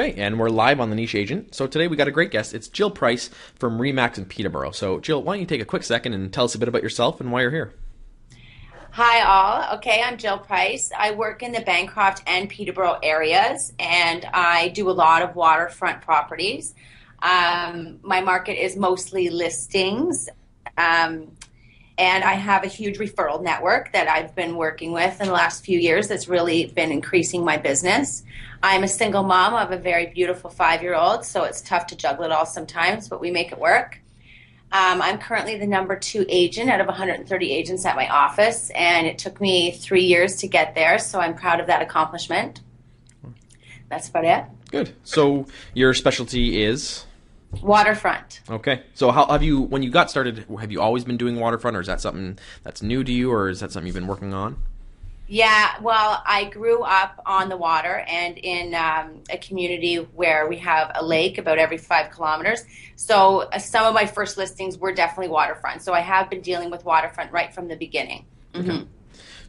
Okay, and we're live on the Niche Agent. So today we got a great guest. It's Jill Price from Remax in Peterborough. So Jill, why don't you take a quick second and tell us a bit about yourself and why you're here? Hi, all. Okay, I'm Jill Price. I work in the Bancroft and Peterborough areas, and I do a lot of waterfront properties. Um, my market is mostly listings. Um, and I have a huge referral network that I've been working with in the last few years that's really been increasing my business. I'm a single mom of a very beautiful five year old, so it's tough to juggle it all sometimes, but we make it work. Um, I'm currently the number two agent out of 130 agents at my office, and it took me three years to get there, so I'm proud of that accomplishment. That's about it. Good. So your specialty is Waterfront. okay. So how have you when you got started? Have you always been doing waterfront, or is that something that's new to you, or is that something you've been working on? Yeah, well, I grew up on the water and in um, a community where we have a lake about every five kilometers. So uh, some of my first listings were definitely waterfront. So I have been dealing with waterfront right from the beginning. hmm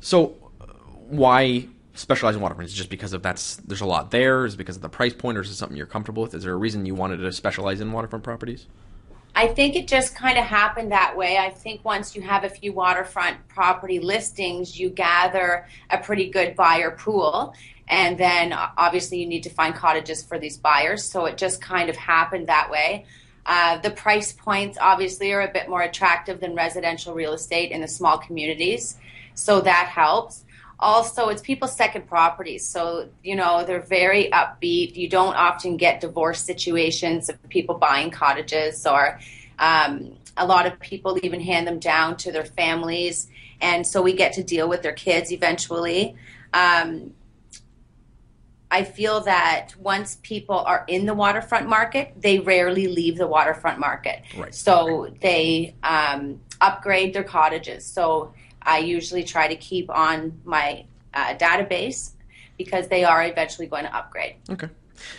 So uh, why specialize in it just because of that's there's a lot there? Is because of the price point, or is it something you're comfortable with? Is there a reason you wanted to specialize in waterfront properties? I think it just kind of happened that way. I think once you have a few waterfront property listings, you gather a pretty good buyer pool. And then obviously you need to find cottages for these buyers. So it just kind of happened that way. Uh, the price points obviously are a bit more attractive than residential real estate in the small communities. So that helps also it's people's second properties so you know they're very upbeat you don't often get divorce situations of people buying cottages or um, a lot of people even hand them down to their families and so we get to deal with their kids eventually um, I feel that once people are in the waterfront market, they rarely leave the waterfront market. Right. So they um, upgrade their cottages. So I usually try to keep on my uh, database because they are eventually going to upgrade. Okay.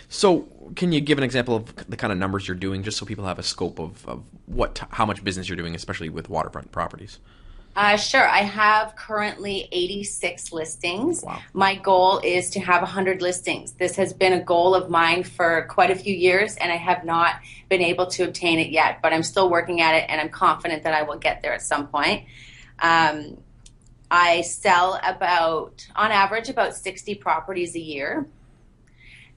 So, can you give an example of the kind of numbers you're doing, just so people have a scope of, of what, how much business you're doing, especially with waterfront properties? Uh, sure. I have currently 86 listings. Wow. My goal is to have 100 listings. This has been a goal of mine for quite a few years, and I have not been able to obtain it yet, but I'm still working at it, and I'm confident that I will get there at some point. Um, I sell about, on average, about 60 properties a year.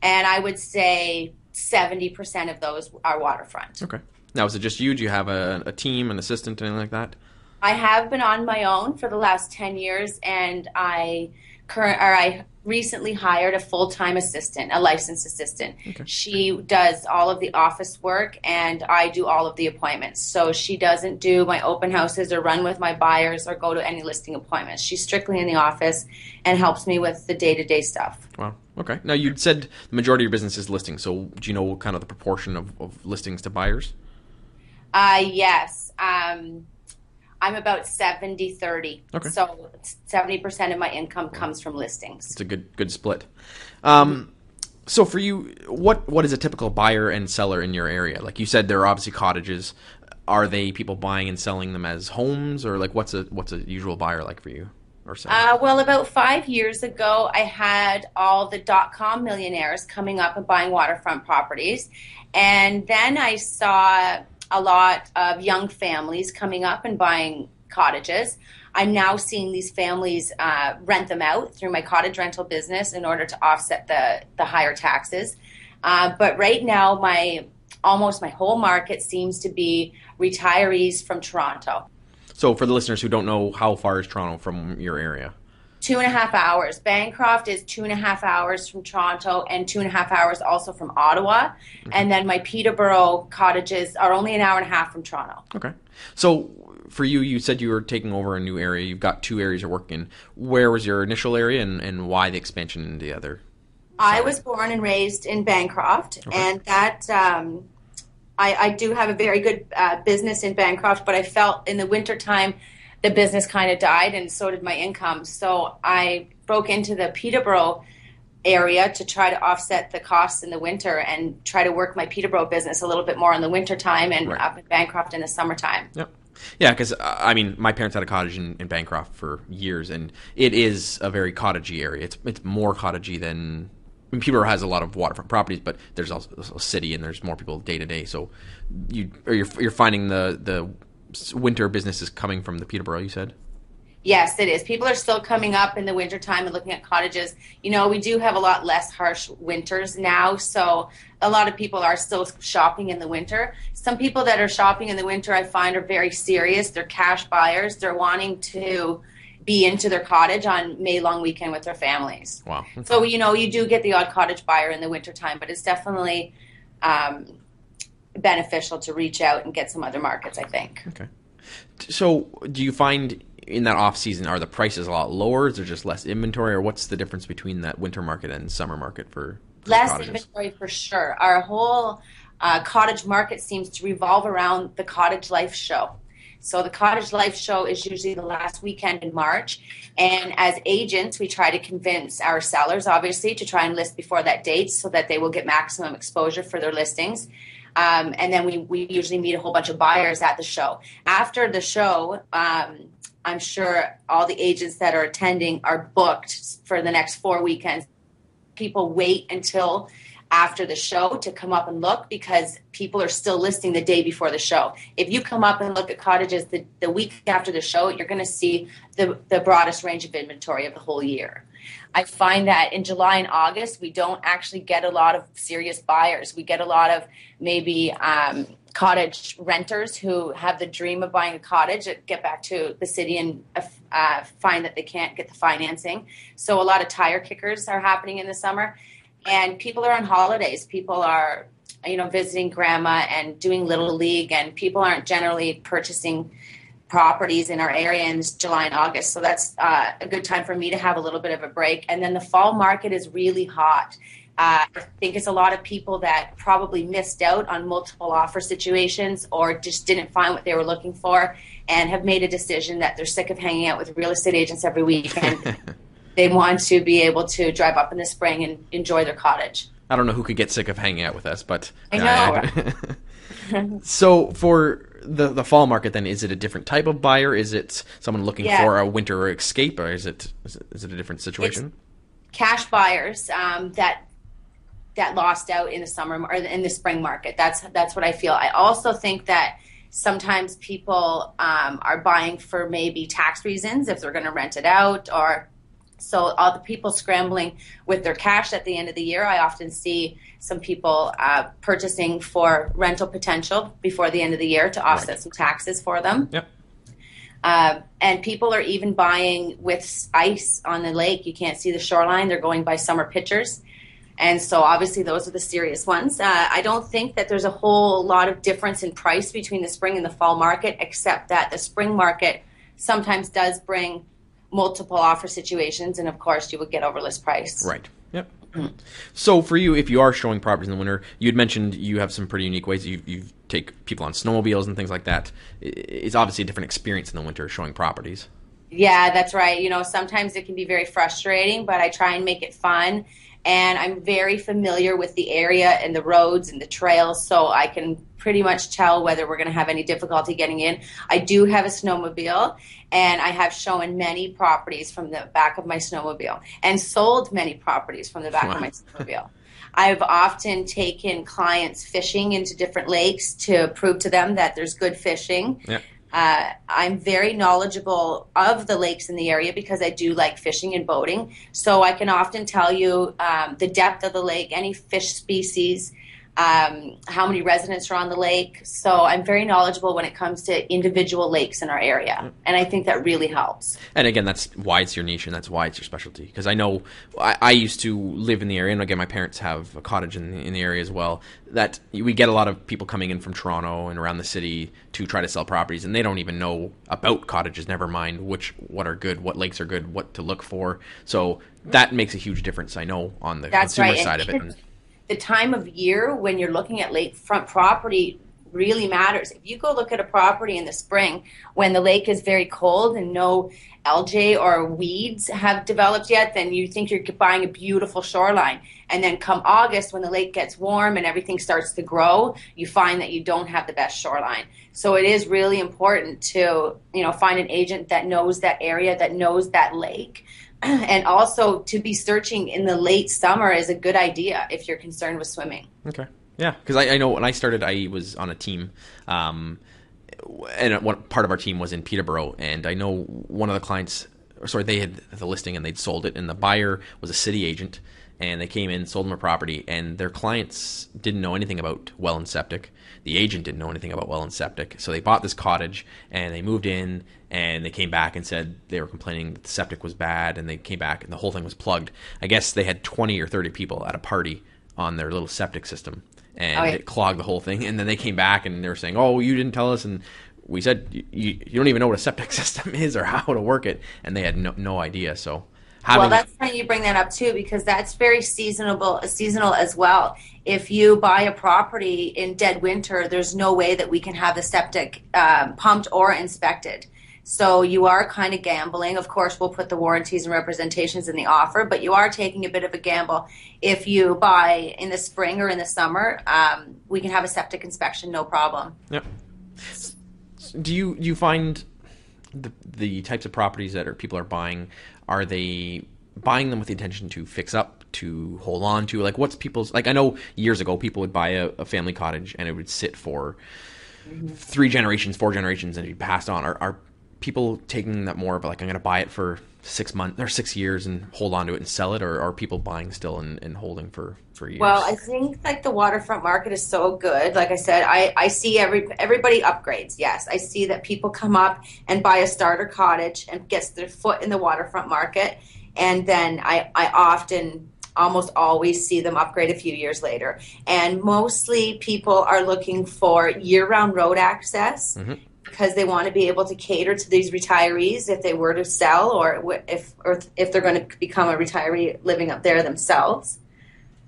And I would say 70% of those are waterfront. Okay. Now, is it just you? Do you have a, a team, an assistant, anything like that? I have been on my own for the last 10 years, and I current or I recently hired a full-time assistant, a licensed assistant. Okay. She does all of the office work and I do all of the appointments. So she doesn't do my open houses or run with my buyers or go to any listing appointments. She's strictly in the office and helps me with the day-to-day stuff. Wow. Okay. Now, you'd said the majority of your business is listing. So, do you know kind of the proportion of, of listings to buyers? Uh yes. Um I'm about 70 30. Okay. So 70% of my income comes from listings. It's a good good split. Um, so for you, what what is a typical buyer and seller in your area? Like you said, there are obviously cottages. Are they people buying and selling them as homes, or like what's a what's a usual buyer like for you or? Uh, well, about five years ago, I had all the dot com millionaires coming up and buying waterfront properties. And then I saw a lot of young families coming up and buying cottages. I'm now seeing these families uh, rent them out through my cottage rental business in order to offset the, the higher taxes. Uh, but right now, my almost my whole market seems to be retirees from Toronto. so for the listeners who don't know, how far is Toronto from your area? Two and a half hours. Bancroft is two and a half hours from Toronto and two and a half hours also from Ottawa. And then my Peterborough cottages are only an hour and a half from Toronto. Okay. So for you, you said you were taking over a new area. You've got two areas you're working in. Where was your initial area, and, and why the expansion into the other? I was born and raised in Bancroft, and that um, I, I do have a very good uh, business in Bancroft, but I felt in the wintertime the business kind of died, and so did my income. So I broke into the Peterborough area to try to offset the costs in the winter and try to work my Peterborough business a little bit more in the wintertime and Right. up in Bancroft in the summertime. Yep. Yeah, because uh, I mean, my parents had a cottage in, in Bancroft for years, and it is a very cottagey area. It's it's more cottagey than I mean, Peterborough has a lot of waterfront properties, but there's also a city and there's more people day to day. So you or you're you're finding the the winter business is coming from the Peterborough. You said. Yes, it is. People are still coming up in the wintertime and looking at cottages. You know, we do have a lot less harsh winters now, so a lot of people are still shopping in the winter. Some people that are shopping in the winter, I find, are very serious. They're cash buyers. They're wanting to be into their cottage on May long weekend with their families. Wow. So, you know, you do get the odd cottage buyer in the wintertime, but it's definitely um, beneficial to reach out and get some other markets, I think. Okay. So, do you find in that off season are the prices a lot lower? Is there just less inventory, or what's the difference between that winter market and summer market for, for less cottages? inventory for sure? Our whole uh, cottage market seems to revolve around the cottage life show. So the cottage life show is usually the last weekend in March, and as agents, we try to convince our sellers, obviously, to try and list before that date so that they will get maximum exposure for their listings. Um, and then we, we usually meet a whole bunch of buyers at the show. After the show, um, I'm sure all the agents that are attending are booked for the next four weekends. People wait until after the show to come up and look because people are still listing the day before the show. If you come up and look at cottages the, the week after the show, you're going to see the, the broadest range of inventory of the whole year. I find that in July and August, we don't actually get a lot of serious buyers. We get a lot of maybe um, cottage renters who have the dream of buying a cottage, get back to the city and uh, find that they can't get the financing. So a lot of tire kickers are happening in the summer and people are on holidays. People are, you know, visiting grandma and doing little league, and people aren't generally purchasing properties in our area in July and August. So that's uh, a good time for me to have a little bit of a break. And then the fall market is really hot. Uh, I think it's a lot of people that probably missed out on multiple offer situations or just didn't find what they were looking for and have made a decision that they're sick of hanging out with real estate agents every week and they want to be able to drive up in the spring and enjoy their cottage. I don't know who could get sick of hanging out with us, but I know. so for the the fall market, then is it a different type of buyer? Is it someone looking Yeah. for a winter escape, or is it is it, is it a different situation? cash buyers um, that that lost out in the summer or in the spring market. That's that's what I feel. I also think that sometimes people um, are buying for maybe tax reasons if they're going to rent it out or so all the people scrambling with their cash at the end of the year i often see some people uh, purchasing for rental potential before the end of the year to offset Right. some taxes for them Yep. uh, and people are even buying with ice on the lake. You can't see the shoreline. They're going by summer pictures. And so, obviously, those are the serious ones. Uh, I don't think that there's a whole lot of difference in price between the spring and the fall market, except that the spring market sometimes does bring multiple offer situations. And of course, you would get over list price. Right. Yep. So for you, if you are showing properties in the winter, you had mentioned you have some pretty unique ways. You you take people on snowmobiles and things like that. It's obviously a different experience in the winter showing properties. Yeah, that's right. You know, sometimes it can be very frustrating, but I try and make it fun. And I'm very familiar with the area and the roads and the trails, so I can pretty much tell whether we're going to have any difficulty getting in. I do have a snowmobile, and I have shown many properties from the back of my snowmobile and sold many properties from the back Wow. of my snowmobile. I've often taken clients fishing into different lakes to prove to them that there's good fishing. Yep. Uh, I'm very knowledgeable of the lakes in the area because I do like fishing and boating. So I can often tell you um, the depth of the lake, any fish species, um, how many residents are on the lake. So I'm very knowledgeable when it comes to individual lakes in our area. And I think that really helps. And again, that's why it's your niche and that's why it's your specialty. Because I know I, I used to live in the area, and again, my parents have a cottage in the, in the area as well. That we get a lot of people coming in from Toronto and around the city to try to sell properties, and they don't even know about cottages. Never mind which what are good, what lakes are good, what to look for. So that makes a huge difference. I know on the That's consumer right. side of it. The time of year when you're looking at lakefront property really matters. If you go look at a property in the spring when the lake is very cold and no algae or weeds have developed yet, then you think you're buying a beautiful shoreline. And then come August when the lake gets warm and everything starts to grow, you find that you don't have the best shoreline. So it is really important to, you know, find an agent that knows that area, that knows that lake and also to be searching in the late summer is a good idea if you're concerned with swimming. Okay. Yeah, because I, I, know when I started, I was on a team, um, and one part of our team was in Peterborough, and I know one of the clients, sorry, they had the listing and they'd sold it, and the buyer was a city agent, and they came in, sold them a property, and their clients didn't know anything about well and septic. The agent didn't know anything about well and septic, so they bought this cottage and they moved in, and they came back and said they were complaining that the septic was bad, and they came back and the whole thing was plugged. I guess they had twenty or thirty people at a party on their little septic system and oh, yeah. it clogged the whole thing. And then they came back and they were saying, "Oh, you didn't tell us," and we said, "You, you don't even know what a septic system is or how to work it," and they had no, no idea. So. Well, that's funny you bring that up too, because that's very seasonable, seasonal as well. If you buy a property in dead winter, there's no way that we can have the septic um, pumped or inspected. So you are kind of gambling. Of course, we'll put the warranties and representations in the offer, but you are taking a bit of a gamble. If you buy in the spring or in the summer, um, we can have a septic inspection, no problem. Yep. Do you do you find the the types of properties that are people are buying are they buying them with the intention to fix up to hold on to? Like what's people's like i know years ago people would buy a, a family cottage and it would sit for three generations four generations and it'd be passed on. Are, are people taking that more of like I'm going to buy it for six months or six years and hold on to it and sell it, or are people buying still and, and holding for for years? Well, I think like the waterfront market is so good. Like I said, I I see every everybody upgrades. Yes, I see that people come up and buy a starter cottage and gets their foot in the waterfront market, and then I I often almost always see them upgrade a few years later. And mostly people are looking for year round road access. Mm-hmm because they want to be able to cater to these retirees if they were to sell or if or if they're going to become a retiree living up there themselves.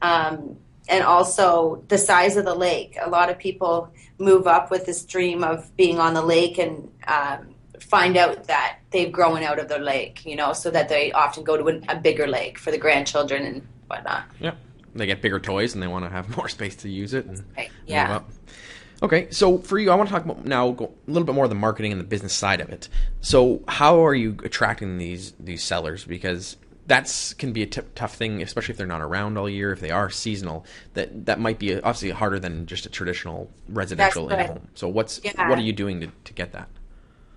Um, and also the size of the lake. A lot of people move up with this dream of being on the lake and um, find out that they've grown out of their lake, you know, so that they often go to a bigger lake for the grandchildren and whatnot. Yeah. They get bigger toys and they want to have more space to use it. And right. Yeah. Okay, so for you, I want to talk about now a little bit more of the marketing and the business side of it. So, how are you attracting these these sellers? Because that's can be a t- tough thing, especially if they're not around all year. If they are seasonal, that that might be obviously harder than just a traditional residential in home. So, what's yeah. what are you doing to, to get that?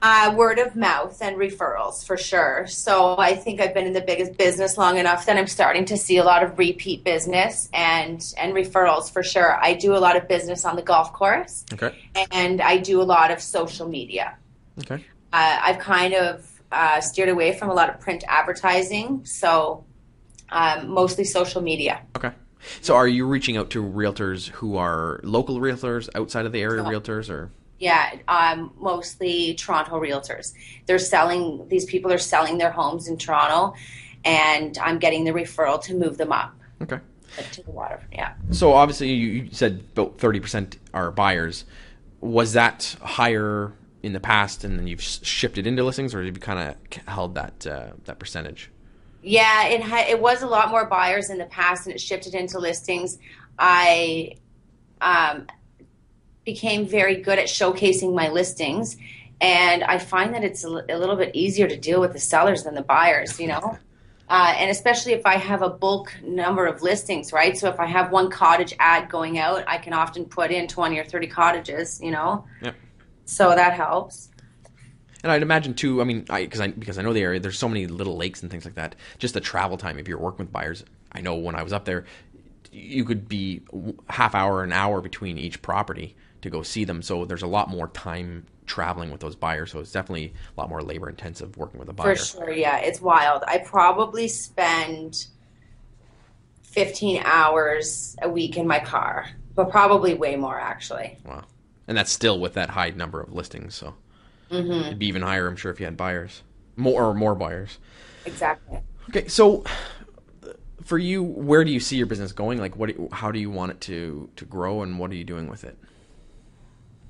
Uh, word of mouth and referrals for sure. So I think I've been in the biggest business long enough that I'm starting to see a lot of repeat business and and referrals for sure. I do a lot of business on the golf course, okay, and I do a lot of social media. Okay, uh, I've kind of uh, steered away from a lot of print advertising, so um, mostly social media. Okay. So, are you reaching out to realtors who are local realtors, outside of the area realtors, or? Yeah, um, mostly Toronto realtors. They're selling, these people are selling their homes in Toronto, and I'm getting the referral to move them up. Okay. To the water, yeah. So obviously, you said about 30% are buyers. Was that higher in the past and then you've shifted into listings, or have you kind of held that, uh, that percentage? Yeah, it ha- it was a lot more buyers in the past, and it shifted into listings. I um, became very good at showcasing my listings and i find that it's a, a little bit easier to deal with the sellers than the buyers you know uh, and especially if i have a bulk number of listings right so if i have one cottage ad going out i can often put in 20 or 30 cottages you know yep. so that helps and I'd imagine too. I mean, I because I because I know the area. There's so many little lakes and things like that. Just the travel time. If you're working with buyers, I know when I was up there, you could be half hour, an hour between each property to go see them. So there's a lot more time traveling with those buyers. So it's definitely a lot more labor intensive working with a buyer. For sure, yeah, it's wild. I probably spend 15 hours a week in my car, but probably way more actually. Wow. And that's still with that high number of listings. So mm-hmm. it'd be even higher, I'm sure, if you had buyers, more or more buyers. Exactly. Okay, so for you, where do you see your business going? Like, what? how do you want it to to grow, and what are you doing with it?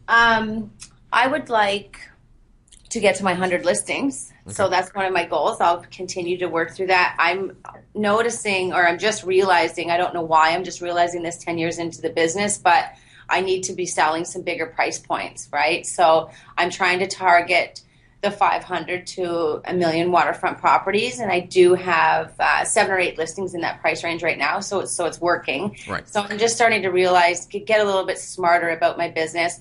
Um, I would like to get to my 100 listings. Okay. So that's one of my goals. I'll continue to work through that. I'm noticing, or I'm just realizing, I don't know why I'm just realizing this 10 years into the business, but I need to be selling some bigger price points, right? So I'm trying to target the 500 to a million waterfront properties, and I do have uh, seven or eight listings in that price range right now. So it's so it's working. Right. So I'm just starting to realize get a little bit smarter about my business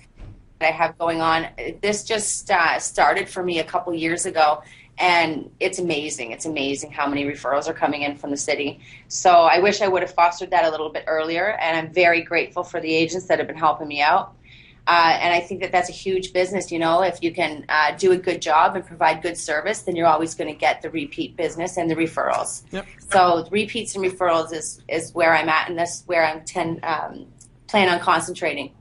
that I have going on. This just uh, started for me a couple years ago, and it's amazing. It's amazing how many referrals are coming in from the city. So I wish I would have fostered that a little bit earlier, and I'm very grateful for the agents that have been helping me out. Uh, and I think that that's a huge business. You know, if you can uh, do a good job and provide good service, then you're always going to get the repeat business and the referrals. Yep. So repeats and referrals is is where I'm at, and that's where I'm ten, um, plan on concentrating.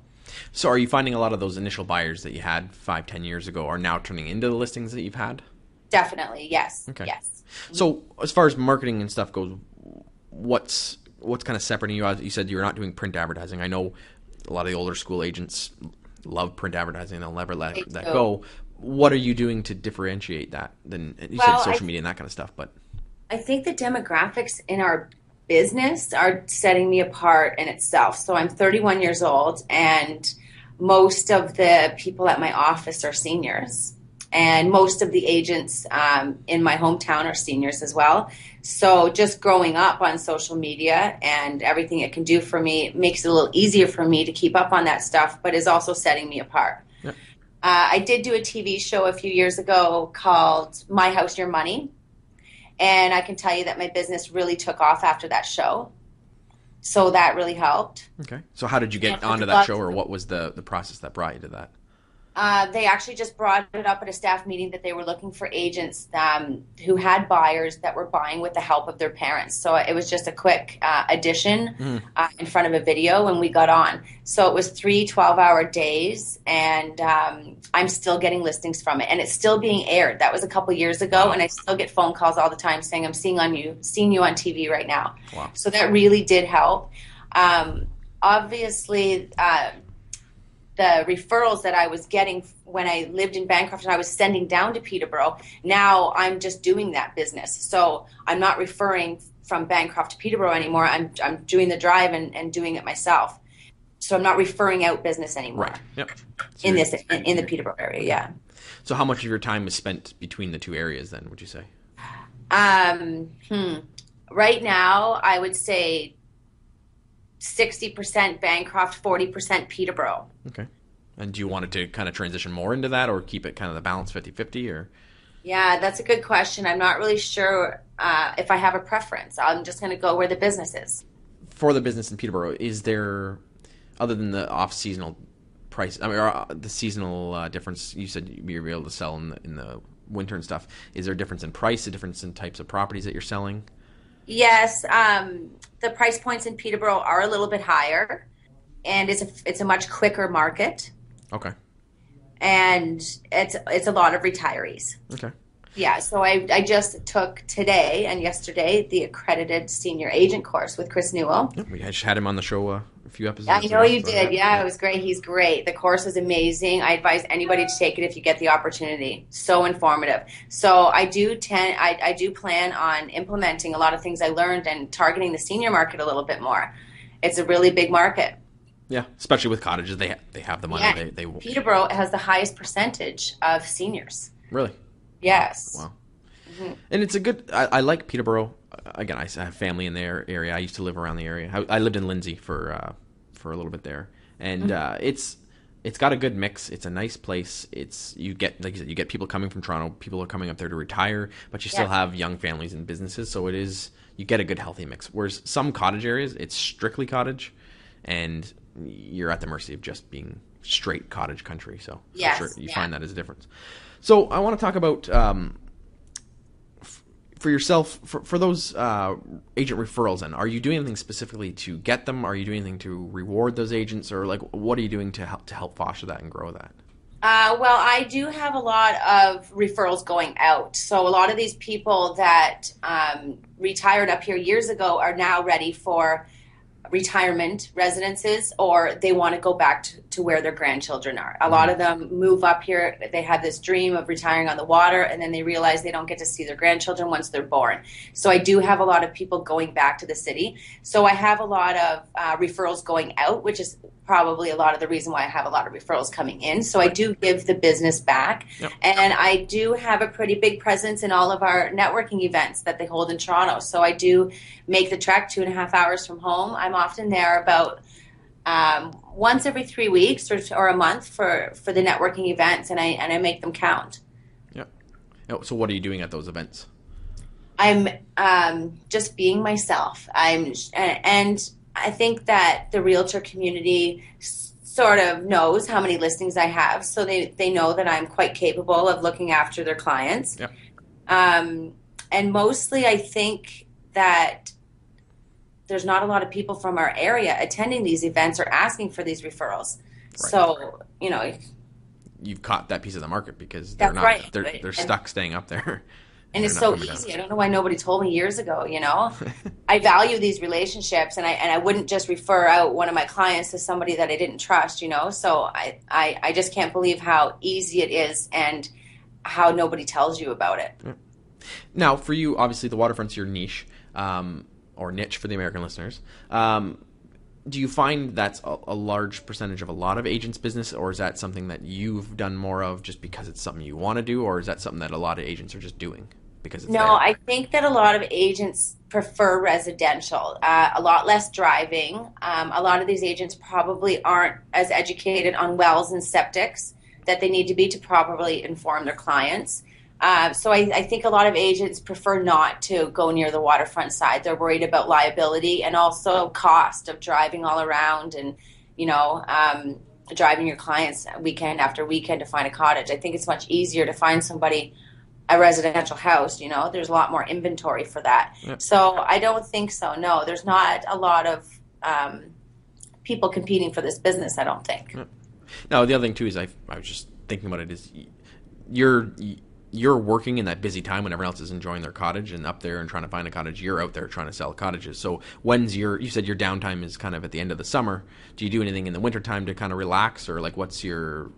So, are you finding a lot of those initial buyers that you had five, ten years ago are now turning into the listings that you've had? Definitely, yes. Okay. Yes. So, as far as marketing and stuff goes, what's what's kind of separating you out? You said you're not doing print advertising. I know a lot of the older school agents love print advertising; they'll never let They that do. go. What are you doing to differentiate that? Then you Well, said social I- media and that kind of stuff, but I think the demographics in our business are setting me apart in itself. So I'm 31 years old, and most of the people at my office are seniors, and most of the agents um, in my hometown are seniors as well. So just growing up on social media and everything it can do for me makes it a little easier for me to keep up on that stuff, but is also setting me apart. Yep. Uh, I did do a TV show a few years ago called My House, Your Money. And I can tell you that my business really took off after that show. So that really helped. okay. So, how did you get Yeah, onto that show, or what was the the process that brought you to that? Uh, they actually just brought it up at a staff meeting that they were looking for agents um, who had buyers that were buying with the help of their parents. So it was just a quick uh, addition Mhm. uh, in front of a video when we got on. So it was three 12 hour days, and um, I'm still getting listings from it. And it's still being aired. That was a couple years ago, Wow. and I still get phone calls all the time saying, I'm seeing on you, seeing you on TV right now. Wow. So that really did help. Um, obviously, uh, the referrals that I was getting when I lived in Bancroft and I was sending down to Peterborough, now I'm just doing that business. So I'm not referring from Bancroft to Peterborough anymore. I'm, I'm doing the drive and, and doing it myself. So I'm not referring out business anymore Right. Yep. So in this in, in the Peterborough area. Yeah. So, how much of your time is spent between the two areas? Then, would you say? Um, hmm. Right now, I would say 60% Bancroft, 40% Peterborough. Okay. And do you want it to kind of transition more into that, or keep it kind of the balance 50-50, or? Yeah, that's a good question. I'm not really sure uh, if I have a preference. I'm just going to go where the business is. for the business in Peterborough, is there, other than the off seasonal price, I mean, uh, the seasonal uh, difference? You said you'd be able to sell in the, in the winter and stuff. Is there a difference in price? A difference in types of properties that you're selling? Yes, um, the price points in Peterborough are a little bit higher, and it's a it's a much quicker market, Okay. and it's it's a lot of retirees. Okay. Yeah, so I, I just took today and yesterday the accredited senior agent course with Chris Newell. Yep, we just had him on the show uh, a few episodes. I know ago, you did. Yeah, it was great. He's great. The course was amazing. I advise anybody to take it if you get the opportunity. So informative. So I do tend, I, I do plan on implementing a lot of things I learned and targeting the senior market a little bit more. It's a really big market. Yeah, especially with cottages, they ha- they have the money. Yeah. They they Peterborough has the highest percentage of seniors. really. Yes. Wow. Mm-hmm. And it's a good. I, I like Peterborough. Again, I have family in their area. I used to live around the area. I, I lived in Lindsay for uh, for a little bit there, and Mm-hmm. uh, it's it's got a good mix. It's a nice place. It's you get like you said, you get people coming from Toronto. People are coming up there to retire, but you still have young families and businesses. So it is you get a good healthy mix. Whereas some cottage areas, it's strictly cottage, and you're at the mercy of just being straight cottage country. So Yes, sure, you yeah. find that as a difference. So I want to talk about. Um, for yourself for, for those uh, agent referrals and are you doing anything specifically to get them are you doing anything to reward those agents or like what are you doing to help to help foster that and grow that Uh, well, I do have a lot of referrals going out. So a lot of these people that um, retired up here years ago are now ready for retirement residences or they want to go back to, to where their grandchildren are. A lot of them move up here, they have this dream of retiring on the water, and then they realize they don't get to see their grandchildren once they're born. So I do have a lot of people going back to the city. So I have a lot of uh, referrals going out, which is probably a lot of the reason why I have a lot of referrals coming in. So I do give the business back. Yep. And I do have a pretty big presence in all of our networking events that they hold in Toronto. So I do make the trek two and a half hours from home. I'm often there about um, once every three weeks or, or a month for, for the networking events, and I, and I make them count. Yep. So what are you doing at those events? I'm um, just being myself. I'm, and I think that the realtor community sort of knows how many listings I have, so they they know that I'm quite capable of looking after their clients. Yep. Um, and mostly, I think that there's not a lot of people from our area attending these events or asking for these referrals. Right. So you know, You've caught that piece of the market because they're not right. they're they're stuck staying up there. and it's so easy. I don't know why nobody told me years ago. You know, I value these relationships, and I and I wouldn't just refer out one of my clients to somebody that I didn't trust. You know, so I I, I just can't believe how easy it is and how nobody tells you about it. Now, for you, obviously, the waterfront's your niche um, or niche for the American listeners. Um, do you find that's a, a large percentage of a lot of agents' business, or is that something that you've done more of just because it's something you want to do, or is that something that a lot of agents are just doing because it's No, there? I think that a lot of agents prefer residential, uh, a lot less driving. Um, a lot of these agents probably aren't as educated on wells and septics that they need to be to properly inform their clients. Uh, so I, I think a lot of agents prefer not to go near the waterfront side. They're worried about liability and also cost of driving all around and, you know, um, driving your clients weekend after weekend to find a cottage. I think it's much easier to find somebody a residential house, you know, there's a lot more inventory for that. So I don't think so. No, there's not a lot of um, people competing for this business, I don't think. No, the other thing too is I, I was just thinking about it is you're you're working in that busy time when everyone else is enjoying their cottage and up there and trying to find a cottage. You're out there trying to sell cottages. So when's your you said your downtime is kind of at the end of the summer. Do you do anything in the wintertime to kind of relax or like what's your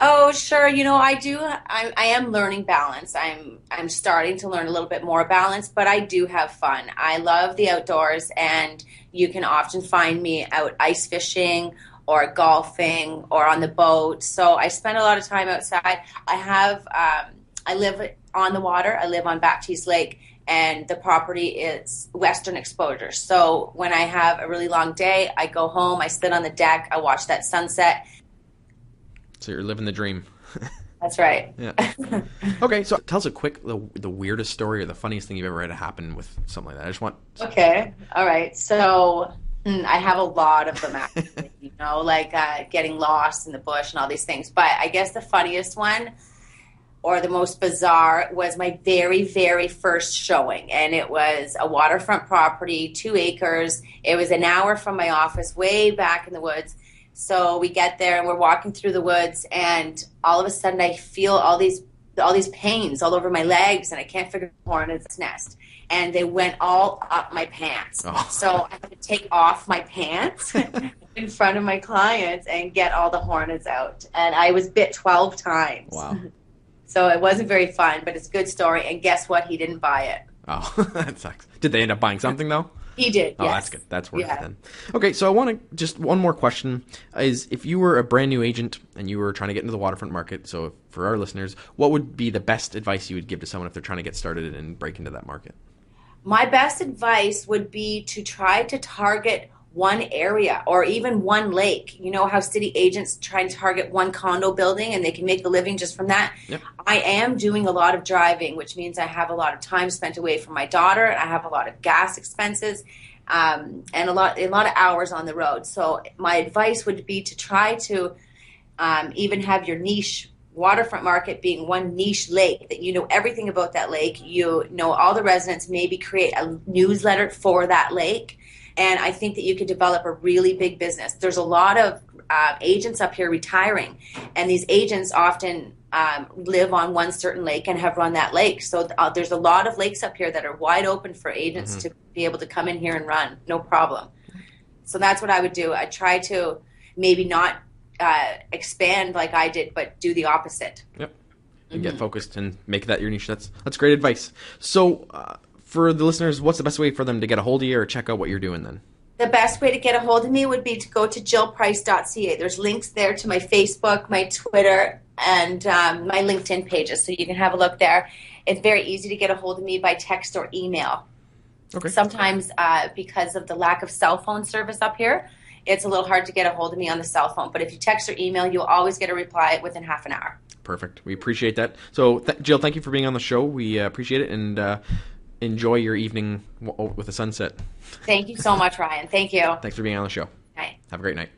Oh, sure. You know, I do. I, I am learning balance. I'm I'm starting to learn a little bit more balance, but I do have fun. I love the outdoors, and you can often find me out ice fishing or golfing or on the boat. So I spend a lot of time outside. I have. Um, I live on the water. I live on Baptiste Lake, and the property is western exposure. So when I have a really long day, I go home. I sit on the deck. I watch that sunset. so you're living the dream. That's right. Yeah. okay, so tell us a quick the, the weirdest story or the funniest thing you've ever had happen with something like that. I just want Okay. All right. So mm, I have a lot of them actually, you know, like uh, getting lost in the bush and all these things. But I guess the funniest one or the most bizarre was my very, very first showing. And it was a waterfront property, two acres. It was an hour from my office, way back in the woods. So we get there and we're walking through the woods, and all of a sudden I feel all these all these pains all over my legs, and I can't figure out hornet's nest. And they went all up my pants. Oh. So I had to take off my pants in front of my clients and get all the hornets out. And I was bit twelve times. wow. So it wasn't very fun, but it's a good story. And guess what? He didn't buy it. Oh, that sucks. Did they end up buying something though? He did. Oh, yes. that's good. That's worth Yeah. it then. Okay, so I want to just one more question is if you were a brand new agent and you were trying to get into the waterfront market. So for our listeners, what would be the best advice you would give to someone if they're trying to get started and break into that market? My best advice would be to try to target one area or even one lake. You know how city agents try and target one condo building and they can make a living just from that? Yep. I am doing a lot of driving, which means I have a lot of time spent away from my daughter. I have a lot of gas expenses. Um, and a lot, a lot of hours on the road. So my advice would be to try to um, even have your niche waterfront market being one niche lake that you know everything about that lake you know all the residents maybe create a newsletter for that lake and i think that you could develop a really big business there's a lot of uh, agents up here retiring and these agents often um, live on one certain lake and have run that lake so uh, there's a lot of lakes up here that are wide open for agents to be able to come in here and run no problem So that's what I would do. I try to maybe not uh, expand like I did, but do the opposite. Yep. And get focused and make that your niche. That's that's great advice. So, uh, for the listeners, what's the best way for them to get a hold of you or check out what you're doing then? The best way to get a hold of me would be to go to jillprice.ca. There's links there to my Facebook, my Twitter, and um, my LinkedIn pages, so you can have a look there. It's very easy to get a hold of me by text or email. Okay. Sometimes, uh, because of the lack of cell phone service up here, it's a little hard to get a hold of me on the cell phone. But if you text or email, you'll always get a reply within half an hour. Perfect. We appreciate that. So, th- Jill, thank you for being on the show. We uh, appreciate it and uh, enjoy your evening w- with the sunset. Thank you so much, Ryan. Thank you. Thanks for being on the show. Bye. Have a great night.